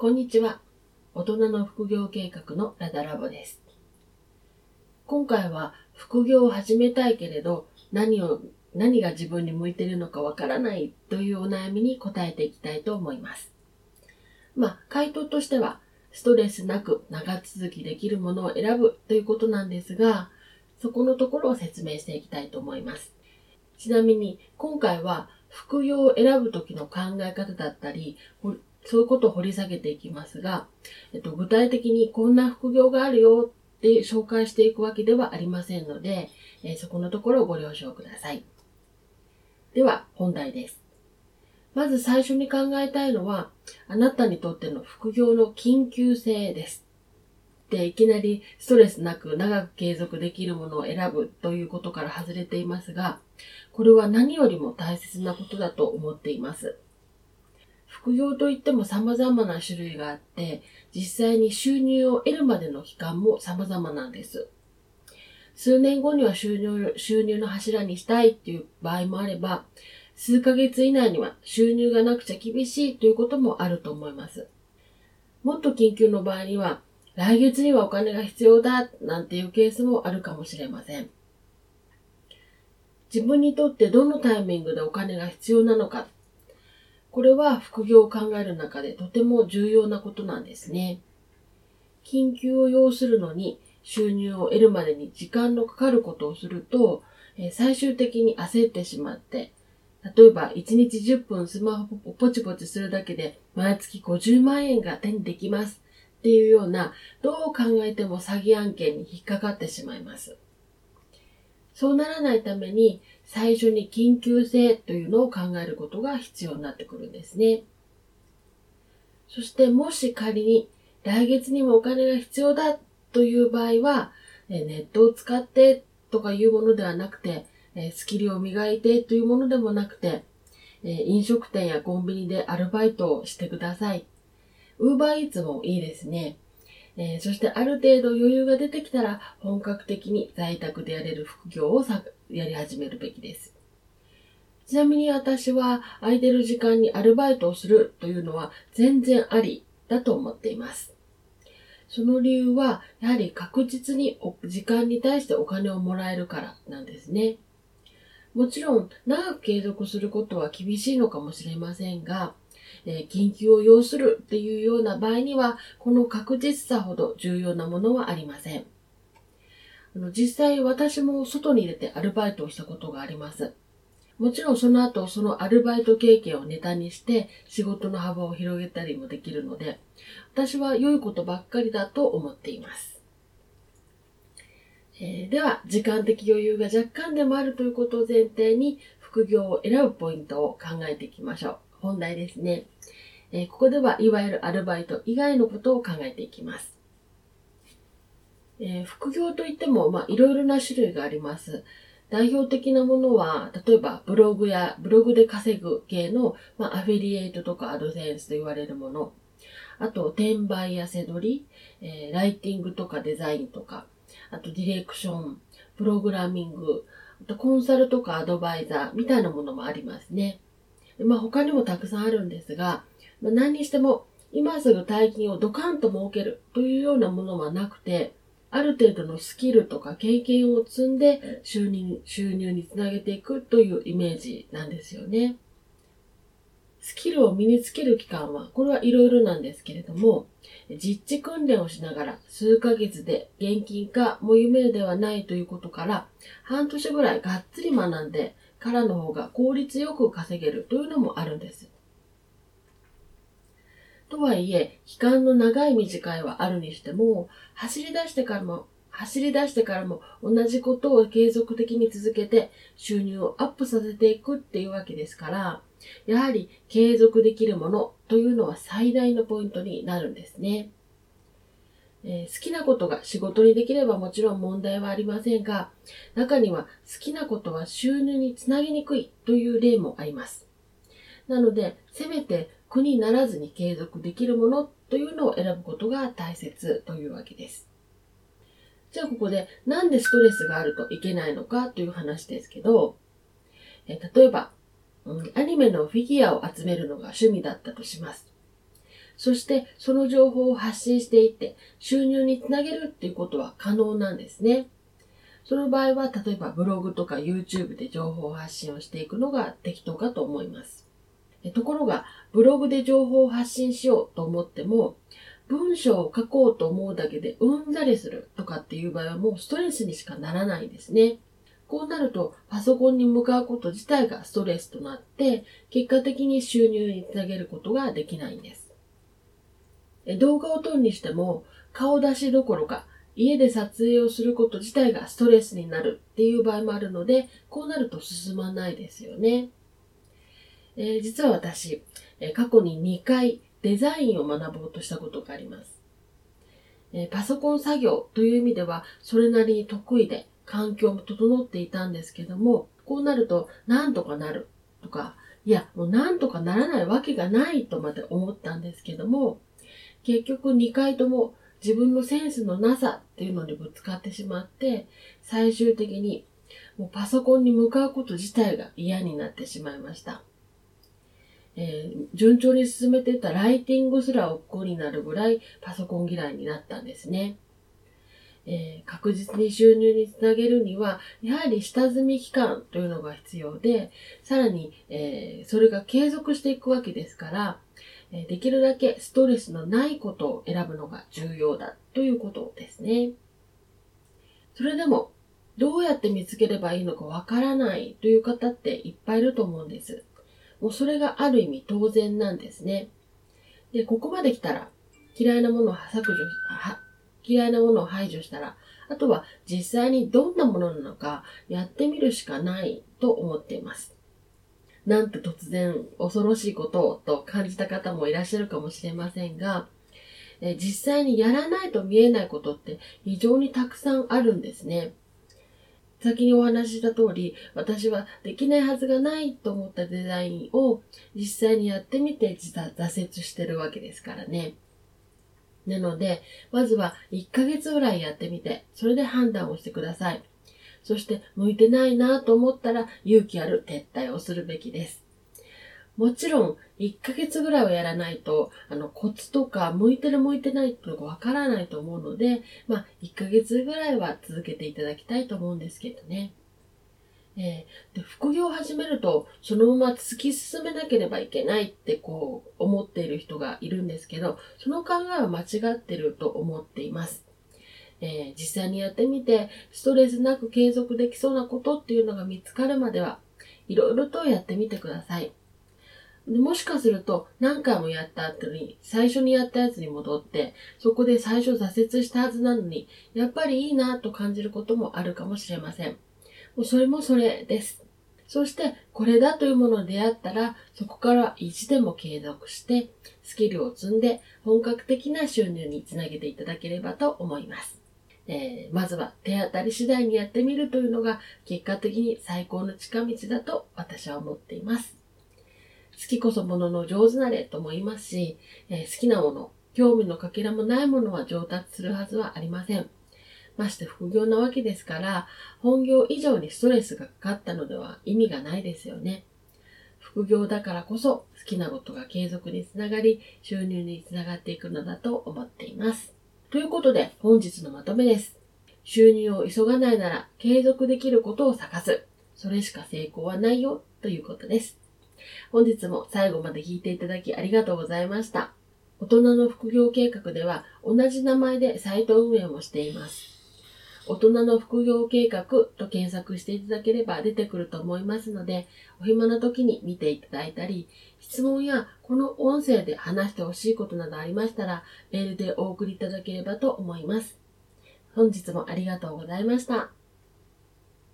こんにちは。大人の副業計画のラダラボです。今回は副業を始めたいけれど何を、何が自分に向いているのかわからないというお悩みに答えていきたいと思います。まあ、回答としては、ストレスなく長続きできるものを選ぶということなんですが、そこのところを説明していきたいと思います。ちなみに、今回は副業を選ぶ時の考え方だったり、そういうことを掘り下げていきますが、えっと、具体的にこんな副業があるよって紹介していくわけではありませんので、え、そこのところをご了承ください。では、本題です。まず最初に考えたいのは、あなたにとっての副業の緊急性です。で、いきなりストレスなく長く継続できるものを選ぶということから外れていますが、これは何よりも大切なことだと思っています。副業といっても様々な種類があって、実際に収入を得るまでの期間も様々なんです。数年後には収入収入の柱にしたいっていう場合もあれば、数ヶ月以内には収入がなくちゃ厳しいということもあると思います。もっと緊急の場合には、来月にはお金が必要だなんていうケースもあるかもしれません。自分にとってどのタイミングでお金が必要なのかこれは副業を考える中でとても重要なことなんですね。緊急を要するのに収入を得るまでに時間のかかることをすると、最終的に焦ってしまって、例えば1日10分スマホをポチポチするだけで毎月50万円が手にできますっていうようなどう考えても詐欺案件に引っかかってしまいます。そうならないために最初に緊急性というのを考えることが必要になってくるんですね。そしてもし仮に来月にもお金が必要だという場合は、ネットを使ってとかいうものではなくて、スキルを磨いてというものでもなくて、飲食店やコンビニでアルバイトをしてください。ウーバーイーツもいいですね。えー、そしてある程度余裕が出てきたら本格的に在宅でやれる副業をさやり始めるべきです。ちなみに私は空いてる時間にアルバイトをするというのは全然ありだと思っています。その理由はやはり確実に時間に対してお金をもらえるからなんですね。もちろん長く継続することは厳しいのかもしれませんが、えー、緊急を要するっていうような場合には、この確実さほど重要なものはありません。あの実際私も外に出てアルバイトをしたことがあります。もちろんその後そのアルバイト経験をネタにして仕事の幅を広げたりもできるので、私は良いことばっかりだと思っています。えー、では、時間的余裕が若干でもあるということを前提に副業を選ぶポイントを考えていきましょう。本題ですね。えー、ここではいわゆるアルバイト以外のことを考えていきます。えー、副業といっても、まあ、いろいろな種類があります。代表的なものは、例えばブログやブログで稼ぐ系の、まあ、アフィリエイトとかアドセンスと言われるもの。あと、転売や背取り、えー、ライティングとかデザインとか、あとディレクション、プログラミング、あとコンサルとかアドバイザーみたいなものもありますね。まあ他にもたくさんあるんですが、まあ、何にしても今すぐ大金をドカンと儲けるというようなものはなくて、ある程度のスキルとか経験を積んで収入収入につなげていくというイメージなんですよね。スキルを身につける期間は、これはいろいろなんですけれども、実地訓練をしながら数ヶ月で現金化も夢ではないということから、半年ぐらいがっつり学んで、からの方が効率よく稼げるというのもあるんです。とはいえ、期間の長い短いはあるにしても、走り出してからも、走り出してからも同じことを継続的に続けて収入をアップさせていくっていうわけですから、やはり継続できるものというのは最大のポイントになるんですね。えー、好きなことが仕事にできればもちろん問題はありませんが、中には好きなことは収入につなげにくいという例もあります。なので、せめて苦にならずに継続できるものというのを選ぶことが大切というわけです。じゃあここでなんでストレスがあるといけないのかという話ですけど、えー、例えば、うん、アニメのフィギュアを集めるのが趣味だったとします。そしてその情報を発信していって収入につなげるっていうことは可能なんですね。その場合は例えばブログとか YouTube で情報発信をしていくのが適当かと思います。ところがブログで情報を発信しようと思っても文章を書こうと思うだけでうんざりするとかっていう場合はもうストレスにしかならないですね。こうなると、パソコンに向かうこと自体がストレスとなって、結果的に収入につなげることができないんです。動画を撮るにしても、顔出しどころか、家で撮影をすること自体がストレスになるっていう場合もあるので、こうなると進まないですよね。えー、実は私、え過去に2回デザインを学ぼうとしたことがあります。えパソコン作業という意味ではそれなりに得意で環境も整っていたんですけども、こうなると、なんとかなるとか、いや、もうなんとかならないわけがないとまで思ったんですけども、結局2回とも自分のセンスのなさっていうのにぶつかってしまって、最終的にもうパソコンに向かうこと自体が嫌になってしまいました。えー、順調に進めてたライティングすら億劫になるぐらいパソコン嫌いになったんですね。えー、確実に収入につなげるには、やはり下積み期間というのが必要で、さらに、えー、それが継続していくわけですから、えできるだけストレスのないことを選ぶのが重要だということですね。それでも、どうやって見つければいいのかわからないという方っていっぱいいると思うんです。もうそれがある意味当然なんですね。で、ここまで来たら、嫌いなものを削除、嫌いなものを排除したら、あとは実際にどんなものなのかやってみるしかないと思っています。なんと突然恐ろしいことをと感じた方もいらっしゃるかもしれませんが、え実際にやらないと見えないことって非常にたくさんあるんですね。先にお話しした通り、私はできないはずがないと思ったデザインを実際にやってみて挫折してるわけですからね。なので、まずは1ヶ月ぐらいやってみて、それで判断をしてください。そして、向いてないなと思ったら、勇気ある撤退をするべきです。もちろん、1ヶ月ぐらいはやらないと、あの、コツとか、向いてる向いてないっていうのがわからないと思うので、まあ、1ヶ月ぐらいは続けていただきたいと思うんですけどね。えー、で副業を始めると、そのまま突き進めなければいけないってこう思っている人がいるんですけど、その考えは間違ってると思っています。えー、実際にやってみて、ストレスなく継続できそうなことっていうのが見つかるまでは、いろいろとやってみてください。もしかすると何回もやった後に最初にやったやつに戻ってそこで最初挫折したはずなのにやっぱりいいなと感じることもあるかもしれません。もうそれもそれです。そして、これだというものに出会ったら、そこから意地でも継続して、スキルを積んで、本格的な収入につなげていただければと思います。えー、まずは手当たり次第にやってみるというのが、結果的に最高の近道だと私は思っています。好きこそものの上手なれとも言いますし、えー、好きなもの、興味のかけらもないものは上達するはずはありません。まして副業なわけですから、本業以上にストレスがかかったのでは意味がないですよね。副業だからこそ好きなことが継続につながり、収入につながっていくのだと思っています。ということで本日のまとめです。収入を急がないなら継続できることを探す。それしか成功はないよということです。本日も最後まで聞いていただきありがとうございました。大人の副業計画では同じ名前でサイト運営もしています。大人の副業計画と検索していただければ出てくると思いますので、お暇な時に見ていただいたり、質問やこの音声で話してほしいことなどありましたら、メールでお送りいただければと思います。本日もありがとうございました。